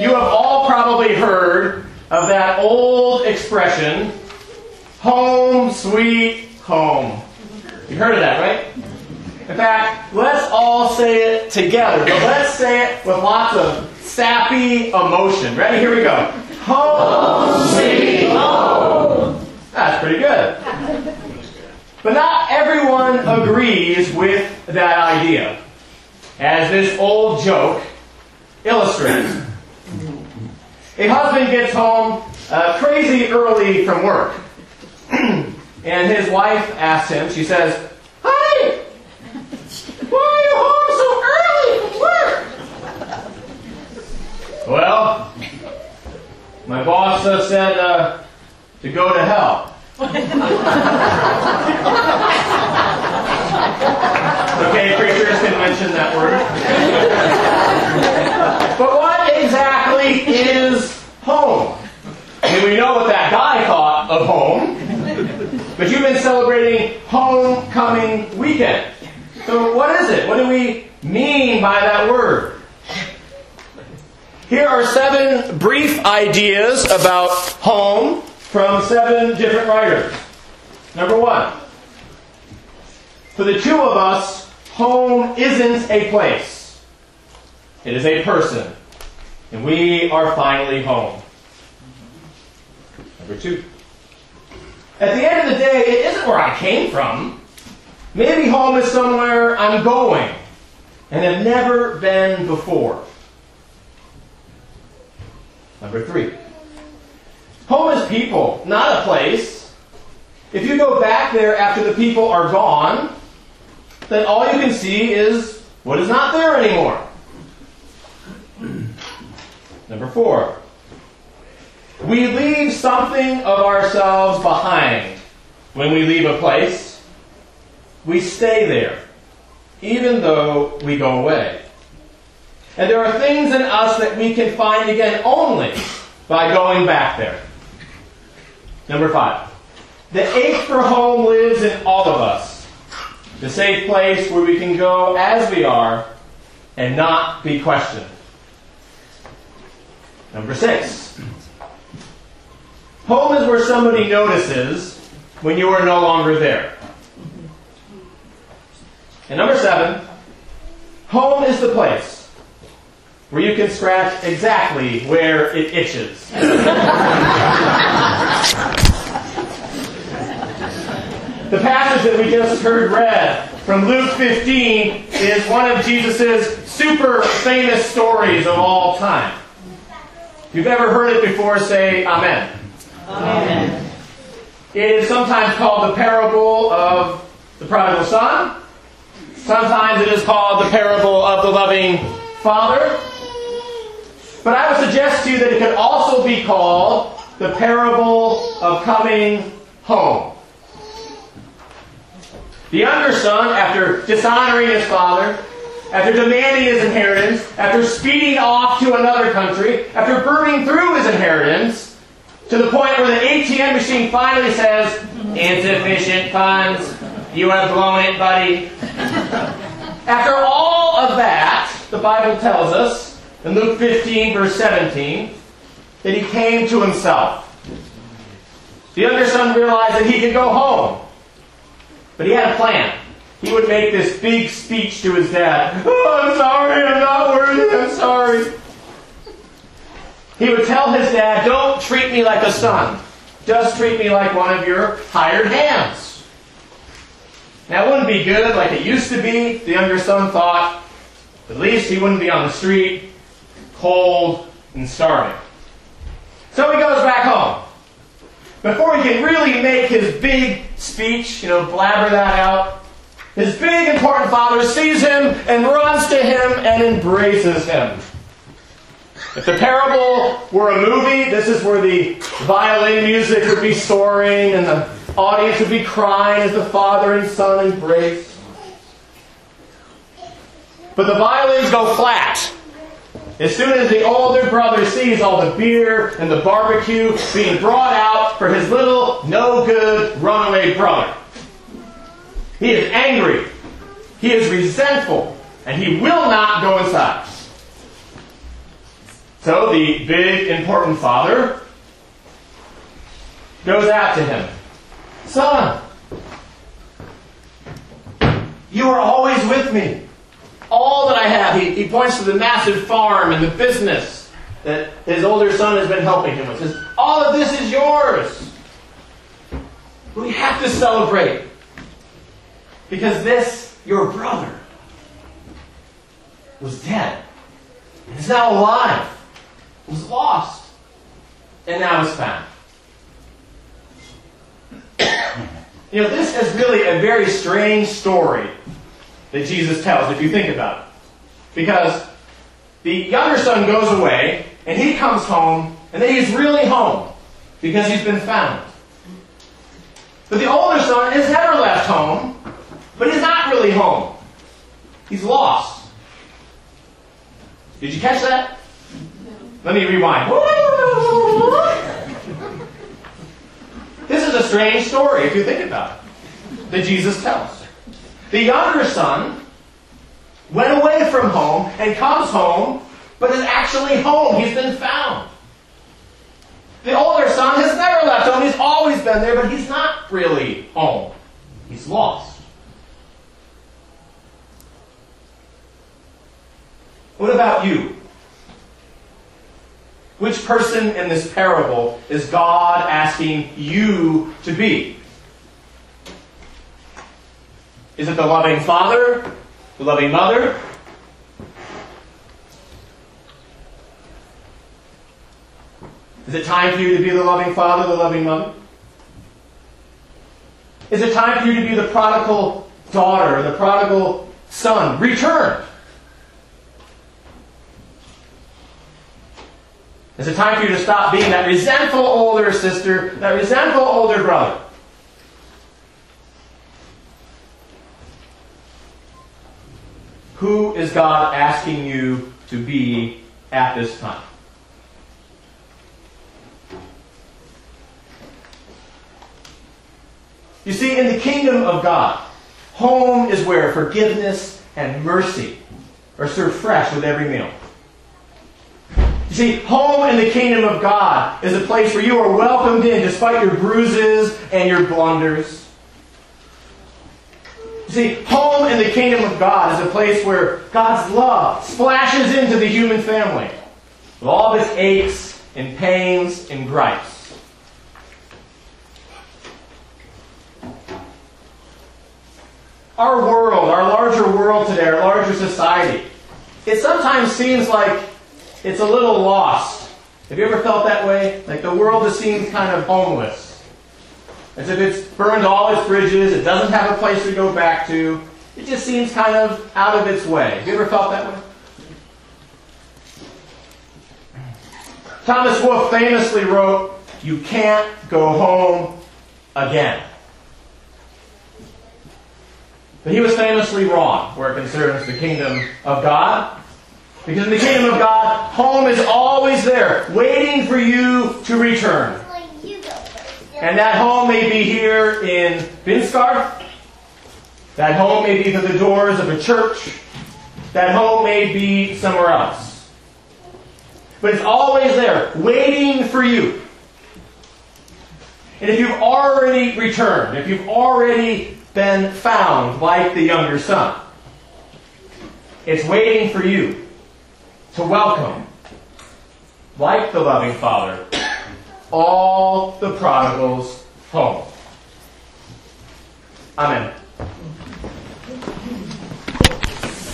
You have all probably heard of that old expression, home sweet home. You've heard of that, right? In fact, let's all say it together, but let's say it with lots of sappy emotion. Ready? Here we go. Home sweet home. That's pretty good. But not everyone agrees with that idea, as this old joke illustrates. A husband gets home uh, crazy early from work. and his wife asks him, she says, Honey, why are you home so early from work? Well, my boss uh, said uh, to go to hell. okay, preachers can mention that word. but what exactly is home? I mean, we know what that guy thought of home, but you've been celebrating homecoming weekend. So, what is it? What do we mean by that word? Here are seven brief ideas about home from seven different writers. Number one, for the two of us, home isn't a place, it is a person. And we are finally home. Number two, at the end of the day, it isn't where I came from. Maybe home is somewhere I'm going and have never been before. Number three, home is people, not a place. If you go back there after the people are gone, then all you can see is what is not there anymore. Number four, we leave something of ourselves behind when we leave a place. We stay there, even though we go away. And there are things in us that we can find again only by going back there. Number five, the ache for home lives in all of us. The safe place where we can go as we are and not be questioned. Number six, home is where somebody notices when you are no longer there. And number seven, home is the place where you can scratch exactly where it itches. the passage that we just heard read from Luke 15 is one of Jesus' super famous stories of all time. If you've ever heard it before, say Amen. Amen. It is sometimes called the parable of the prodigal son. Sometimes it is called the parable of the loving father. But I would suggest to you that it could also be called the parable of coming home. The younger son, after dishonoring his father, after demanding his inheritance, after speeding off to another country, after burning through his inheritance, to the point where the ATM machine finally says, Insufficient funds, you have blown it, buddy. After all of that, the Bible tells us in Luke 15, verse 17, that he came to himself. The younger son realized that he could go home. But he had a plan. He would make this big speech to his dad. Oh, I'm sorry, I'm not worthy, I'm sorry. He would tell his dad, Don't treat me like a son. Just treat me like one of your hired hands. It wouldn't be good like it used to be, the younger son thought. At least he wouldn't be on the street, cold and starving. So he goes back home. Before he can really make his big speech, you know, blabber that out, his big important father sees him and runs to him and embraces him. If the parable were a movie, this is where the violin music would be soaring and the audience would be crying as the father and son embrace. But the violins go flat. As soon as the older brother sees all the beer and the barbecue being brought out for his little no good runaway brother, he is angry. He is resentful. and he will not go inside. So the big, important father goes out to him. Son, you are always with me. All that I have. He, he points to the massive farm and the business that his older son has been helping him with. Says, All of this is yours. We have to celebrate. Because this, your brother, was dead. And is now alive. Was lost. And now is found. you know, this is really a very strange story that Jesus tells, if you think about it. Because the younger son goes away, and he comes home, and then he's really home because he's been found. But the older son has never left home, but he's not really home. He's lost. Did you catch that? Let me rewind. This is a strange story if you think about it, that Jesus tells. The younger son went away from home and comes home, but is actually home. He's been found. The older son has never left home. He's always been there, but he's not really home. He's lost. What about you? Which person in this parable is God asking you to be? Is it the loving father? The loving mother? Is it time for you to be the loving father, the loving mother? Is it time for you to be the prodigal daughter, the prodigal son, Return. Is it time for you to stop being that resentful older sister, that resentful older brother? Who is God asking you to be at this time? You see, in the kingdom of God, home is where forgiveness and mercy are served fresh with every meal. You see, home in the kingdom of God is a place where you are welcomed in despite your bruises and your blunders. See, home in the kingdom of God is a place where God's love splashes into the human family with all of its aches and pains and gripes. Our world, our larger world today, our larger society, it sometimes seems like it's a little lost. Have you ever felt that way? Like the world just seems kind of homeless. As if it's burned all its bridges, it doesn't have a place to go back to. It just seems kind of out of its way. Have you ever felt that way? Thomas Wolfe famously wrote, You can't go home again. But he was famously wrong where it concerns the kingdom of God. Because in the kingdom of God, home is always there, waiting for you to return. And that home may be here in Binscar. That home may be through the doors of a church. That home may be somewhere else. But it's always there, waiting for you. And if you've already returned, if you've already been found like the younger son, it's waiting for you to welcome, like the loving Father, all the prodigals home. Amen.